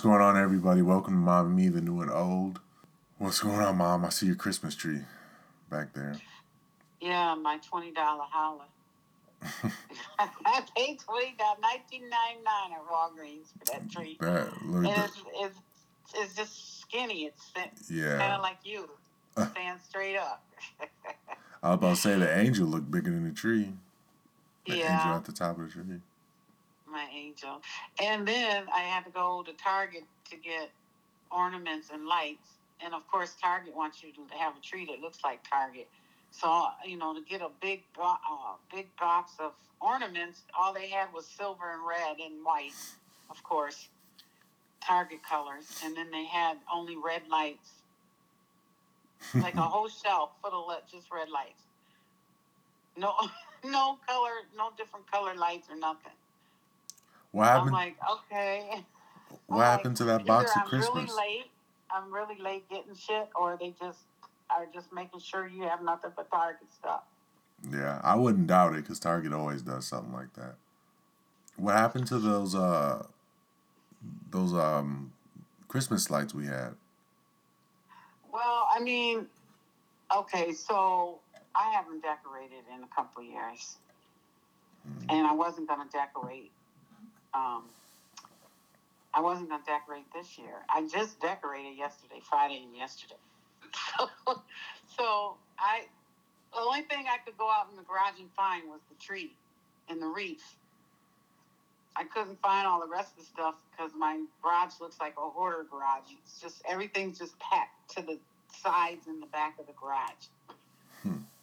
What's going on, everybody? Welcome to Mom and Me, the new and old. What's going on, Mom? I see your Christmas tree back there. Yeah, my twenty dollar holla. I paid twenty dollars, nineteen ninety nine at Walgreens for that tree. That look And it's, it's it's just skinny. It's kind Yeah. of like you, stand straight up. I was about to say the angel looked bigger than the tree. The angel yeah, at the top of the tree. My angel. And then I had to go to Target to get ornaments and lights. And of course, Target wants you to have a tree that looks like Target. So you know, to get a big bo- uh, big box of ornaments, all they had was silver and red and white, of course, Target colors. And then they had only red lights, like a whole shelf full of just red lights. No, no color, no different color lights or nothing. What I'm happened? like, okay. what I'm happened to that box of I'm Christmas? really late. I'm really late getting shit, or they just are just making sure you have nothing but Target stuff. Yeah, I wouldn't doubt it because Target always does something like that. What happened to those uh those um Christmas lights we had? Well, I mean, okay, so I haven't decorated in a couple years, Mm. and I wasn't gonna decorate. Um, I wasn't gonna decorate this year. I just decorated yesterday, Friday, and yesterday. So, so I, the only thing I could go out in the garage and find was the tree and the wreath. I couldn't find all the rest of the stuff because my garage looks like a hoarder garage. It's just everything's just packed to the sides and the back of the garage.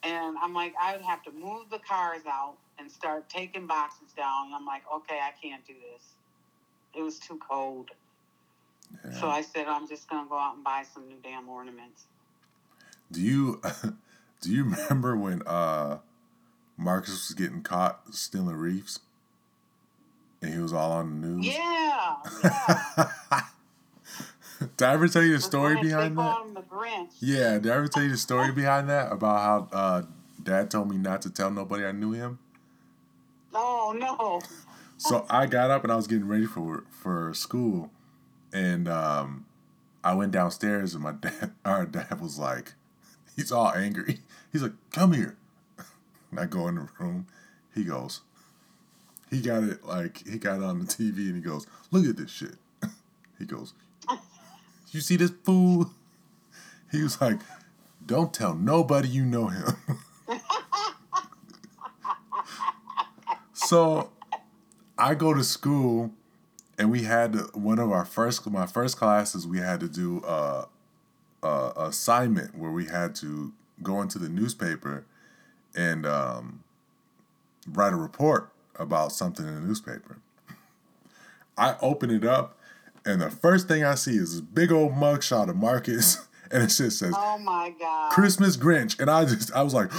And I'm like, I would have to move the cars out and start taking boxes down. And I'm like, okay, I can't do this. It was too cold. Yeah. So I said, I'm just going to go out and buy some new damn ornaments. Do you do you remember when uh Marcus was getting caught stealing reefs? And he was all on the news. Yeah. yeah. did I ever tell you the story behind that? him the Grinch. Yeah, did I ever tell you the story behind that about how uh, Dad told me not to tell nobody I knew him? Oh, no. So I got up and I was getting ready for for school, and um, I went downstairs and my dad, our dad was like, he's all angry. He's like, "Come here." And I go in the room. He goes, he got it like he got it on the TV and he goes, "Look at this shit." He goes, "You see this fool?" He was like, "Don't tell nobody you know him." so I go to school, and we had one of our first my first classes. We had to do a, a assignment where we had to go into the newspaper and um, write a report about something in the newspaper. I open it up, and the first thing I see is this big old mugshot of Marcus, and it just says Oh, my God. Christmas Grinch, and I just I was like,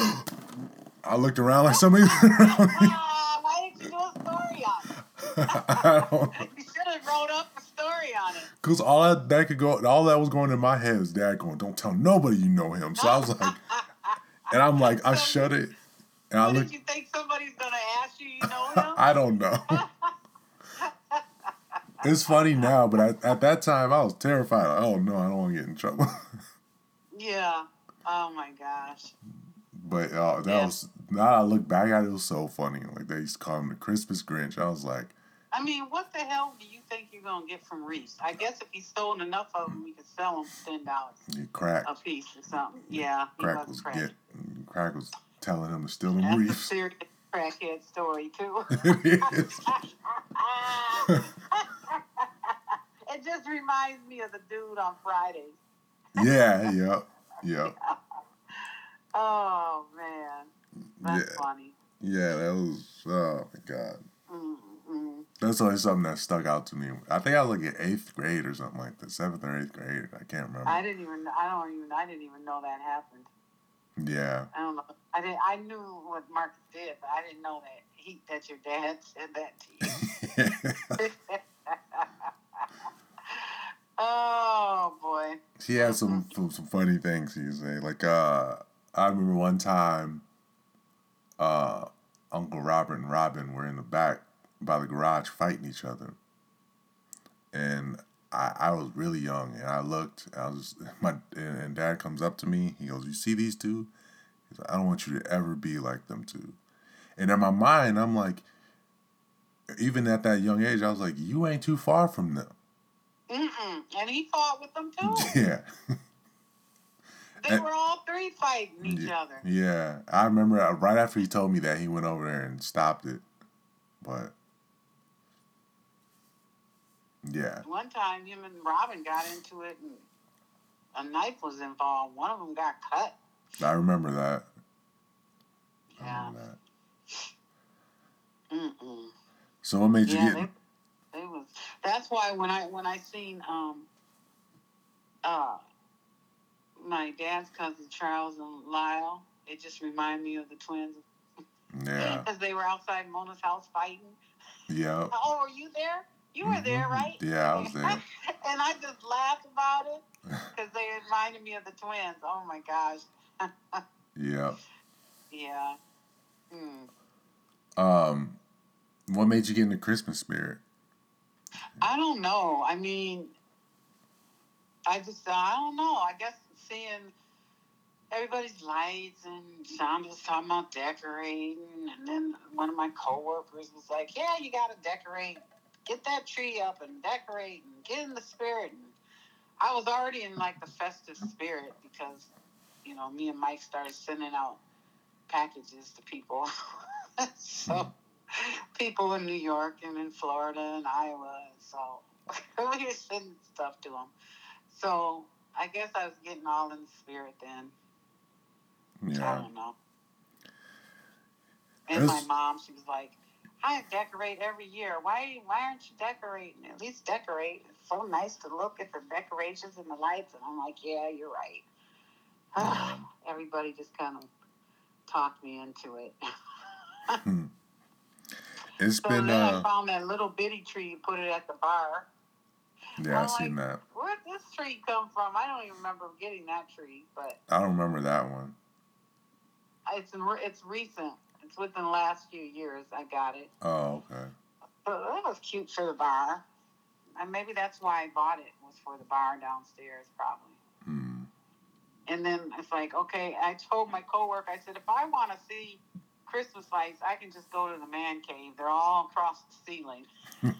I looked around like somebody. Ah, why didn't you do a story on it? I don't You should have wrote up a story on it. Cause all that, that could go, all that was going in my head was dad going, "Don't tell nobody you know him." So I was like, and I'm like, I shut it, and I look, did you think somebody's to ask you? You know him? I don't know. It's funny now, but at, at that time I was terrified. Like, oh no, I don't want to get in trouble. yeah. Oh, my gosh. but uh, that Yeah. was now I look back at it, it was so funny. Like they used to call him the Christmas Grinch. I was like, I mean, what the hell do you think you're going to get from Reese? I guess if he stolen enough of them, we could sell them for $10 you crack, a piece or something. Yeah. Crack was crack. get, crack was telling him to steal them That's a reefs. serious crackhead story, too. it is. it just reminds me of the dude on Fridays. Yeah, yep, yep. Oh man, that's Yeah. funny. Yeah, that was oh my god. Mm-hmm. That's always something that stuck out to me. I think I was like in eighth grade or something like that, seventh or eighth grade. I can't remember. I didn't even. I don't even. I didn't even know that happened. yeah, I don't know. I did. I knew what Marcus did, but I didn't know that he that your dad said that to you. oh boy. he had some some funny things he was saying. Like uh, I remember one time, uh, Uncle Robert and Robin were in the back by the garage fighting each other, and I, I was really young and I looked. I was my and, and dad comes up to me. He goes, "You see these two? He's like, I don't want you to ever be like them two. And in my mind, I'm like, even at that young age, I was like, you ain't too far from them. Mm-mm. And he fought with them too. Yeah. they and, were all three fighting each yeah, other. Yeah, I remember uh, right after he told me that he went over there and stopped it, but yeah. One time, him and Robin got into it, and a knife was involved. One of them got cut. I remember that. Yeah. Remember that. Mm-mm. So what made you yeah, get? They was. That's why when I when I seen um uh my dad's cousin Charles and Lyle, it just reminded me of the twins. Yeah. Because they were outside Mona's house fighting. Yeah. Oh, were you there? You were mm-hmm. there, right? Yeah, I was there. and I just laughed about it because they reminded me of the twins. Oh my gosh. yeah. Yeah. Hmm. Um, what made you get into Christmas spirit? I don't know. I mean, I just I don't know. I guess seeing everybody's lights and Sean was talking about decorating, and then one of my coworkers was like, "Yeah, you got to decorate. Get that tree up and decorate and get in the spirit." And I was already in like the festive spirit because you know, me and Mike started sending out packages to people. so people in New York and in Florida and Iowa. So we were sending stuff to them. So I guess I was getting all in the spirit then. Yeah. I don't know. And my mom, she was like, I decorate every year. Why why aren't you decorating? At least decorate. It's so nice to look at the decorations and the lights. And I'm like, yeah, you're right. Everybody just kind of talked me into it. Hmm. It's so been. then Uh, I found that little bitty tree, and put it at the bar. Yeah, I seen like, that. Where'd this tree come from? I don't even remember getting that tree, but I don't remember that one. It's it's recent. It's within the last few years. I got it. Oh, okay. But that was cute for the bar, and maybe that's why I bought it. Was for the bar downstairs, probably. Hmm. And then it's like, okay, I told my coworker, I said, if I want to see Christmas lights, I can just go to the man cave. They're all across the ceiling.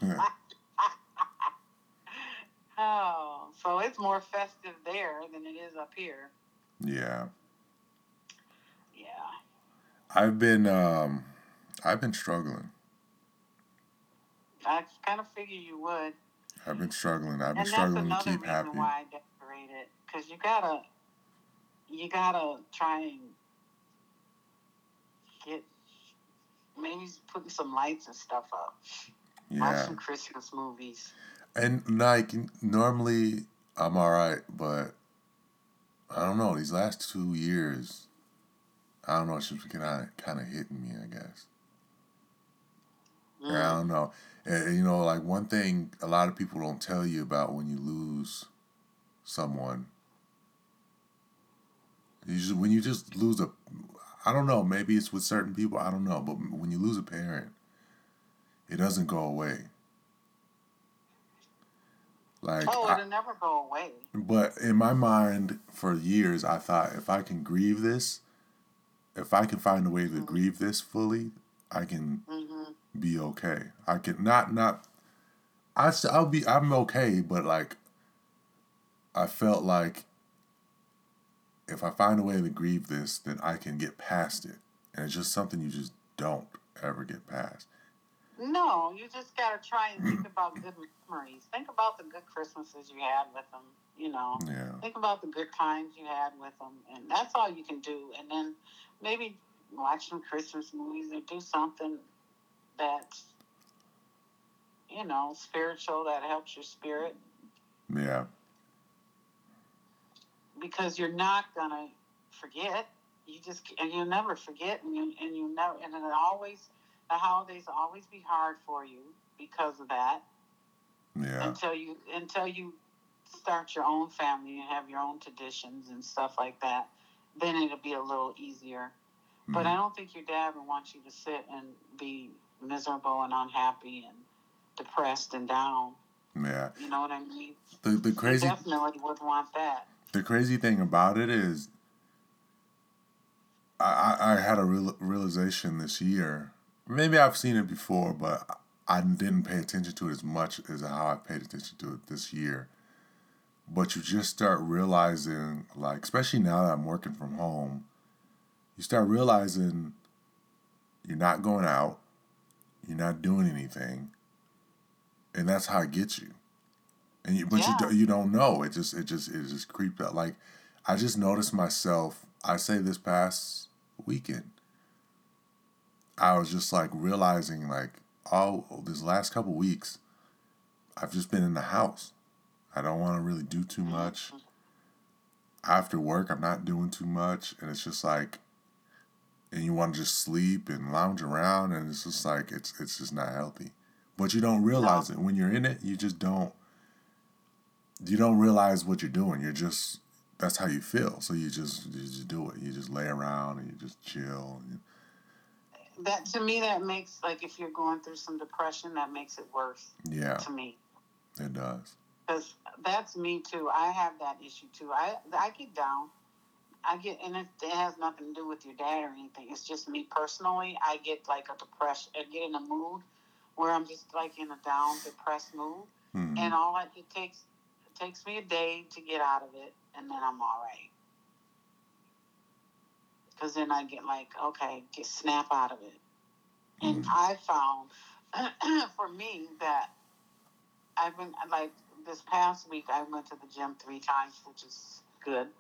oh, so it's more festive there than it is up here. Yeah. Yeah. I've been um I've been struggling. I kind of figure you would. I've been struggling. I've been and struggling to keep happy. Why I decorate it? Because you gotta, you gotta try and get maybe putting some lights and stuff up. Yeah. Watch some Christmas movies. And like normally I'm all right, but I don't know. These last two years, I don't know. It's just kind of kind of hitting me. I guess. Mm. I don't know. And, you know, like one thing a lot of people don't tell you about when you lose someone. You just, when you just lose a I don't know. Maybe it's with certain people. I don't know. But when you lose a parent, it doesn't go away. Like oh, it'll I, never go away. But in my mind, for years, I thought if I can grieve this, if I can find a way to mm-hmm. grieve this fully, I can mm-hmm. be okay. I can not not. I I'll be I'm okay, but like. I felt like if I find a way to grieve this, then I can get past it. And it's just something you just don't ever get past. No, you just got to try and think about good memories. Think about the good Christmases you had with them, you know. Yeah. Think about the good times you had with them. And that's all you can do. And then maybe watch some Christmas movies or do something that's, you know, spiritual that helps your spirit. Yeah because you're not gonna forget. You just and you'll never forget, and you and you never and it always the holidays always be hard for you because of that. Yeah. Until you until you start your own family and have your own traditions and stuff like that, then it'll be a little easier. Mm-hmm. But I don't think your dad would want you to sit and be miserable and unhappy and depressed and down. Yeah. You know what I mean? The the crazy definitely would want that. The crazy thing about it is I, I, I had a real, realization this year. Maybe I've seen it before, but I didn't pay attention to it as much as how I paid attention to it this year. But you just start realizing, like, especially now that I'm working from home, you start realizing you're not going out, you're not doing anything, and that's how it gets you. And you, but Yeah. you you don't know. It just it just it just creeped up. Like I just noticed myself. I say this past weekend, I was just like realizing like oh this last couple weeks, I've just been in the house. I don't want to really do too mm-hmm. much. After work, I'm not doing too much, and it's just like, and you want to just sleep and lounge around, and it's just like it's it's just not healthy. But you don't realize it when you're in it. You just don't. You don't realize what you're doing. You're just that's how you feel. So you just you just do it. You just lay around and you just chill. That to me, that makes like if you're going through some depression, that makes it worse Yeah, to me. it does. Because that's me too. I have that issue too. I I get down. I get, and it, it has nothing to do with your dad or anything. It's just me personally. I get like a depression. I get in a mood where I'm just like in a down, depressed mood, Mhm. and all it takes takes me a day to get out of it, and then I'm all right. Because then I get like, okay, get snap out of it. And Mhm. I found for me that I've been like this past week. I went to the gym three times, which is good.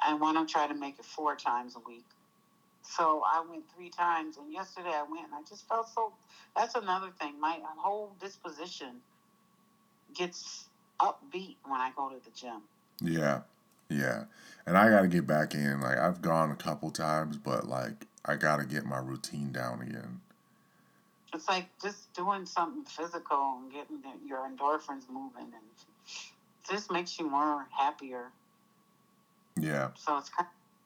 I want to try to make it four times a week. So I went three times, and yesterday I went, and I just felt so. That's another thing. My whole disposition gets upbeat when I go to the gym. Yeah, yeah. And I got to get back in. Like I've gone a couple times, but like I got to get my routine down again. It's like just doing something physical and getting the, your endorphins moving, and just makes you more happier. Yeah, So it's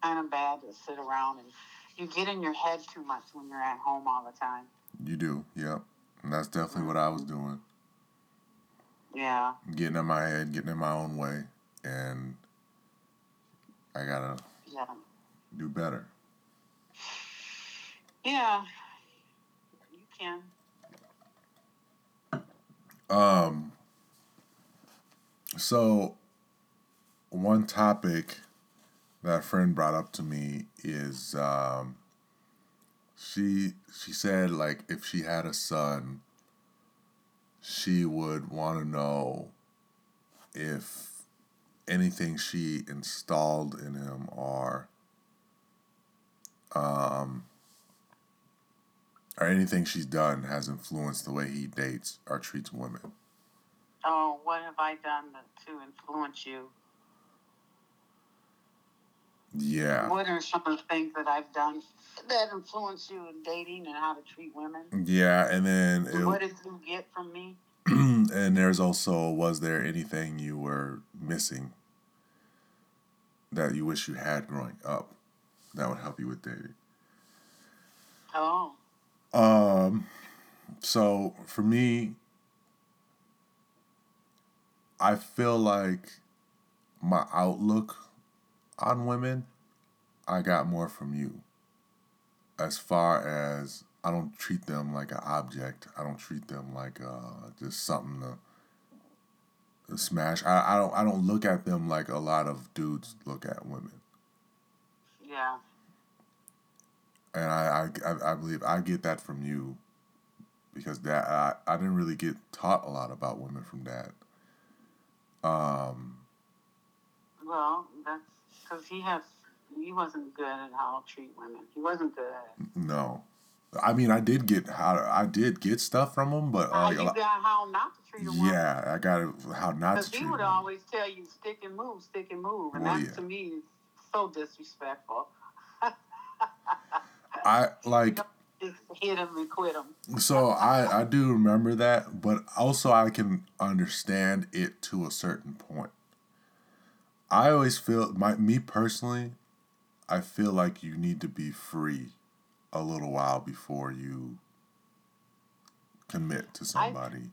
kind of bad to sit around and you get in your head too much when you're at home all the time. you do. Yep. And that's definitely what I was doing. Yeah, Getting in my head, getting in my own way, and I gotta yeah, do better. yeah. You can. Um. So, one topic that a friend brought up to me is um, she she said like if she had a son, she would want to know if anything she installed in him or um or anything she's done has influenced the way he dates or treats women. Oh, what have I done to, to influence you? Yeah. What are some of the things that I've done that influence you in dating and how to treat women? Yeah, and then it, What did you get from me? and there's also was there anything you were missing that you wish you had growing up that would help you with dating? Oh, Um so for me I feel like my outlook on women I got more from you. As far as I don't treat them like an object. I don't treat them like uh, just something to, to smash. I, I don't I don't look at them like a lot of dudes look at women. yeah. And I, I, I- believe I get that from you because that I, I didn't really get taught a lot about women from dad. Um, Well, that's because he has. He wasn't good at how to treat women. He wasn't good at it. no, I mean I did get how I did get stuff from him, but How like, you lot- got how not to treat a woman? yeah, I got it how not to treat. Because he would women. always tell you stick and move, stick and move, and Well, that yeah. to me is so disrespectful. I like Just hit him and quit him. so I I do remember that, but also I can understand it to a certain point. I always feel my me personally, I feel like you need to be free a little while before you commit to somebody.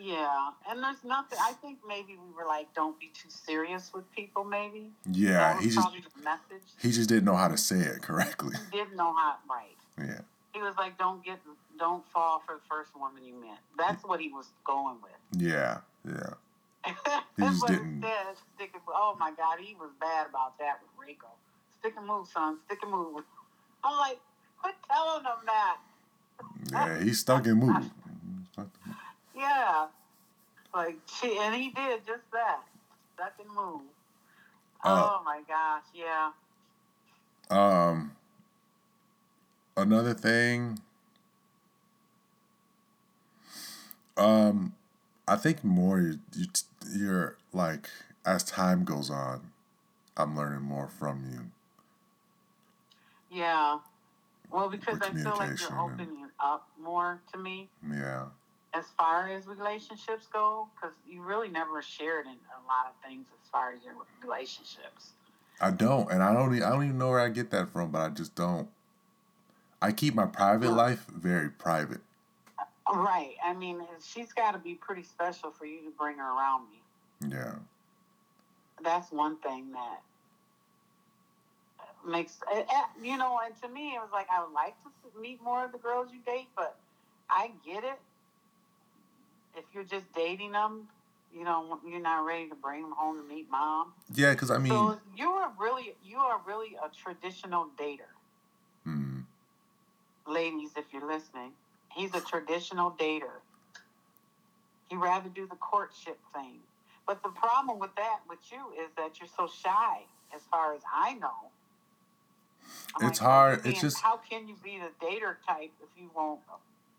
Yeah, and there's nothing. I think maybe we were like, don't be too serious with people. Maybe. Yeah, he just probably the message. he just didn't know how to say it correctly. He didn't know how right. Yeah. He was like, don't get, don't fall for the first woman you met. That's what he was going with. Yeah. Yeah. That's just didn't- said. Stick and, oh my God, he was bad about that with Rico. Stick and move, son. Stick and move. I'm like, quit telling him that. Yeah. He stuck and moved. Yeah. Like, she, and he did just that. Stuck and move. Uh, oh my gosh, yeah. Um. Another thing. Um, I think more you, you you're like as time goes on, I'm learning more from you. Yeah. Well, because I feel like you're opening up more to me Yeah. as far as relationships go, because you really never shared in a lot of things as far as your relationships. I don't, and I don't. I don't even know where I get that from, but I just don't. I keep my private life very private. Uh, right. I mean, she's got to be pretty special for you to bring her around me. Yeah. That's one thing that makes you know. And to me, it was like I would like to meet more of the girls you date, but I get it. If you're just dating them, you know, you're not ready to bring them home to meet mom. Yeah, because I mean, so you are really, you are really a traditional dater, mm, ladies. If you're listening, he's a traditional dater. he'd rather do the courtship thing. But the problem with that, with you, is that you're so shy. As far as I know, I'm It's like, hard. It's just- how can you be the dater type if you won't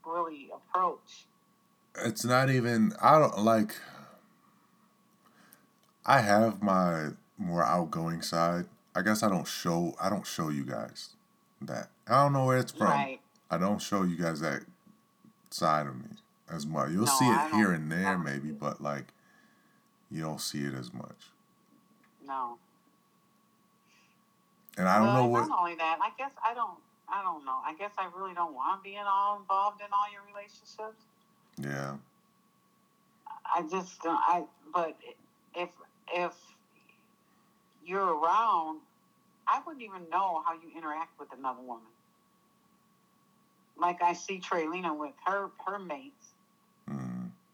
really approach? it's not even. I don't like. I have my more outgoing side. I guess I don't show. I don't show you guys that. I don't know where it's from. Right. I don't show you guys that side of me as much. You'll No, see it here and there, maybe, but like, you don't see it as much. No. And I don't well, know what. Not only that, I guess I don't. I don't know. I guess I really don't want to be all involved in all your relationships. Yeah. I just don't. I but if if you're around, I wouldn't even know how you interact with another woman. Like I see Traylina with her her mates.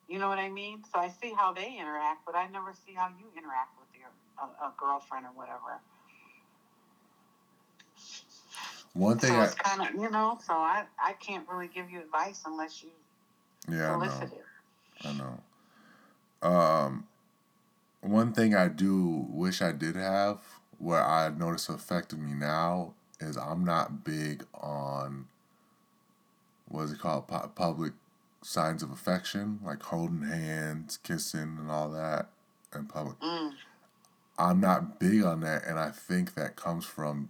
You know what I mean? So I see how they interact, but I never see how you interact with your a, a girlfriend or whatever. one thing so I. it's kind of you know. So I I can't really give you advice unless you Yeah, I know. solicit it. I know. Um, one thing I do wish I did have, where I notice affected me now, is I'm not big on what is it called, Pu- public signs of affection, like holding hands, kissing, and all that in public. Mm. I'm not big on that, and I think that comes from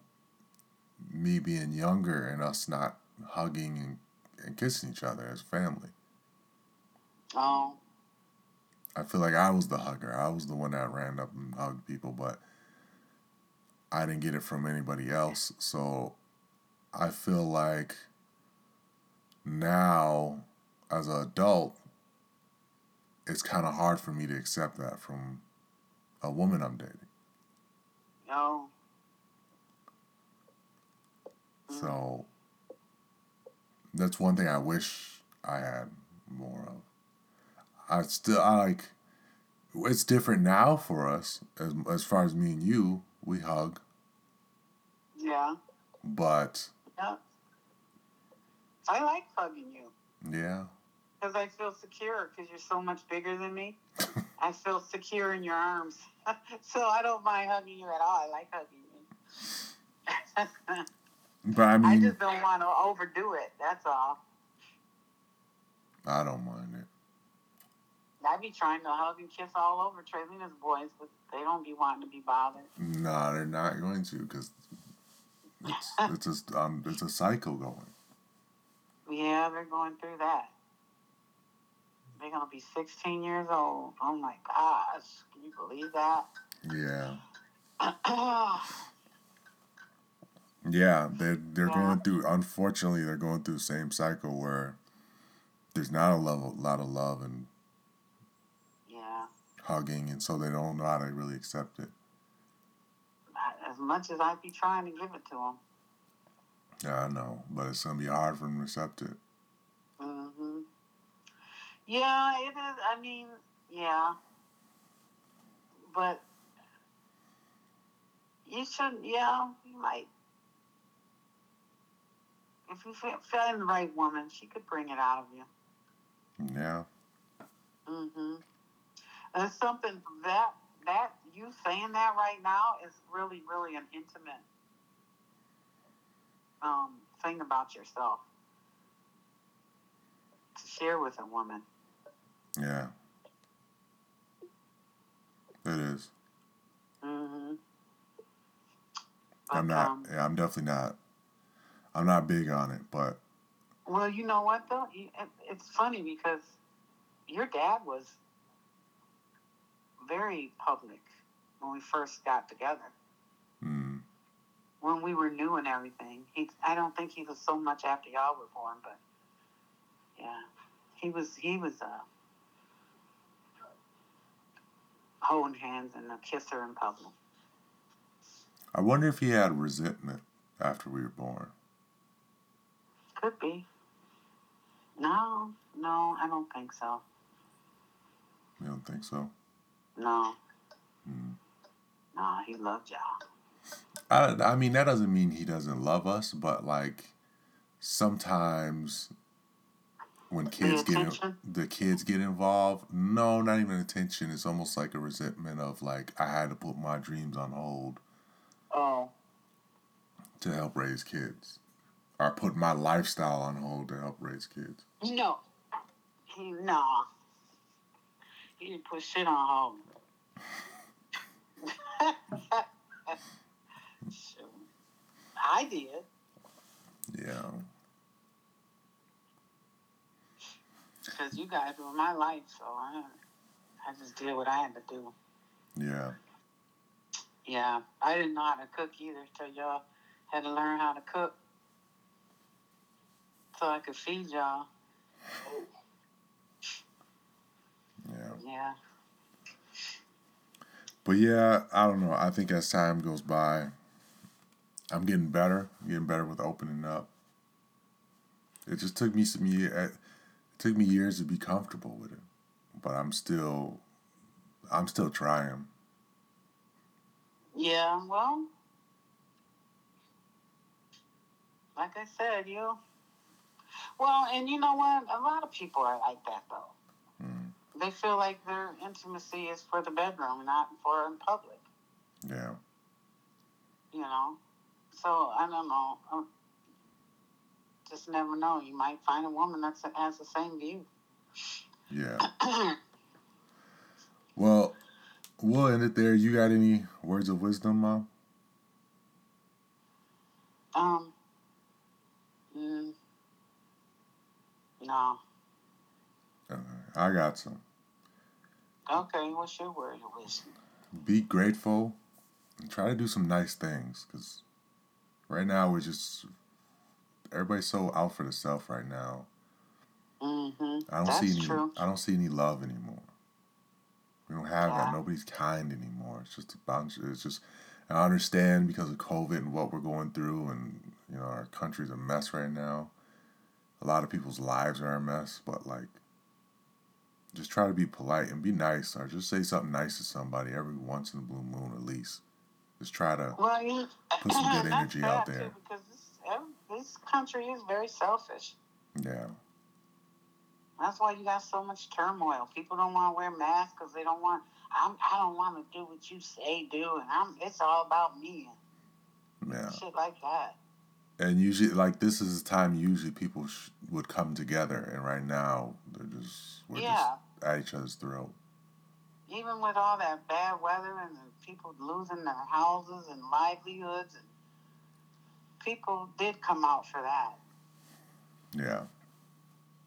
me being younger and us not hugging and, and kissing each other as family. Oh. I feel like I was the hugger. I was the one that ran up and hugged people, but I didn't get it from anybody else. So I feel like now, as an adult, it's kind of hard for me to accept that from a woman I'm dating. No. So that's one thing I wish I had more of. I still I like it's different now for us as as far as me and you, we hug, Yeah. but Yeah. I like hugging you yeah. Because I feel secure because you're so much bigger than me. I feel secure in your arms. so I don't mind hugging you at all. I like hugging you. But I mean, I just don't want to overdo it. That's all. I don't mind it. I'd be trying to hug and kiss all over Traylina's boys, but they don't be wanting to be bothered. No, they're not going to because it's it's a um it's a cycle going. Yeah, they're going through that. They're gonna be 16 years old. Oh my gosh, can you believe that? Yeah, yeah. They're they're Yeah. going through. Unfortunately, they're going through the same cycle where there's not a level, lot of love and yeah, hugging, and so they don't know how to really accept it. As much as I'd be trying to give it to them. Yeah, I know, but it's gonna be hard for them to accept it. Yeah, it is. I mean, yeah, but you should. Yeah, you might. If you fi- find the right woman, she could bring it out of you. Yeah, Mm-hmm. And something that that you saying that right now is really, really an intimate um, thing about yourself to share with a woman. Yeah, it is. hmm I'm not. yeah, I'm definitely not. I'm not big on it, but well, you know what though? It's funny because your dad was very public when we first got together. mm, when we were new and everything. He, I don't think he was so much after y'all were born, but yeah, he was. He was uh, holding hands and a kisser in public. I wonder if he had resentment after we were born. Could be. No, no, I don't think so. You don't think so? No, Mm. no, he loved y'all. I, I mean, that doesn't mean he doesn't love us, but like sometimes when kids get attention? the kids get involved, no, not even attention. It's almost like a resentment of like I had to put my dreams on hold Oh, to help raise kids, or put my lifestyle on hold to help raise kids. no, no. He didn't put shit on hold. I did. Yeah, Because you guys were my life, so I, I just did what I had to do. yeah, Yeah, I didn't know how to cook either till y'all had to learn how to cook so I could feed y'all. yeah. Yeah. But yeah, I don't know. I think as time goes by, I'm getting better. getting better with opening up. It just took me some year. It took me years to be comfortable with it, but I'm still, I'm still trying. Yeah, well, like I said, you. Well, and you know what? A lot of people are like that, though. Mm, They feel like their intimacy is for the bedroom, not for in public. yeah, you know. So I don't know. Just never know. You might find a woman that has the same view. yeah. Well, we'll end it there. You got any words of wisdom, Mom? um. Mm, no. I got some. Okay. What's your word of wisdom? Be grateful and try to do some nice things because right now we're just everybody's so out for themselves right now. Mm-hmm. I don't That's see any. true. I don't see any love anymore. We don't have Yeah. that. Nobody's kind anymore. It's just a bunch. It's just. I understand because of COVID and what we're going through, and you know our country's a mess right now. A lot of people's lives are a mess, but like, just try to be polite and be nice, or just say something nice to somebody every once in a blue moon at least. Just try to. Well, Put some good energy out there. because this, country is very selfish. Yeah, That's why you got so much turmoil. People don't want to wear masks because they don't want. I'm, I don't want to do what you say do, and I'm. It's all about me yeah. shit like that. And usually, like this is the time usually people sh- would come together, and right now they're just we're Yeah. just at each other's throat. Even with all that bad weather and the people losing their houses and livelihoods, and people did come out for that. Yeah.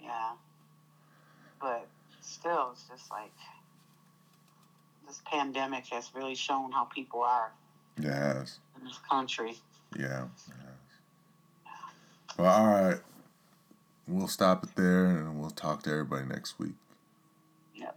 Yeah. But still, it's just like this pandemic has really shown how people are. Yes. In this country. Yeah. yeah. Well, all right. We'll stop it there and we'll talk to everybody next week. Yep.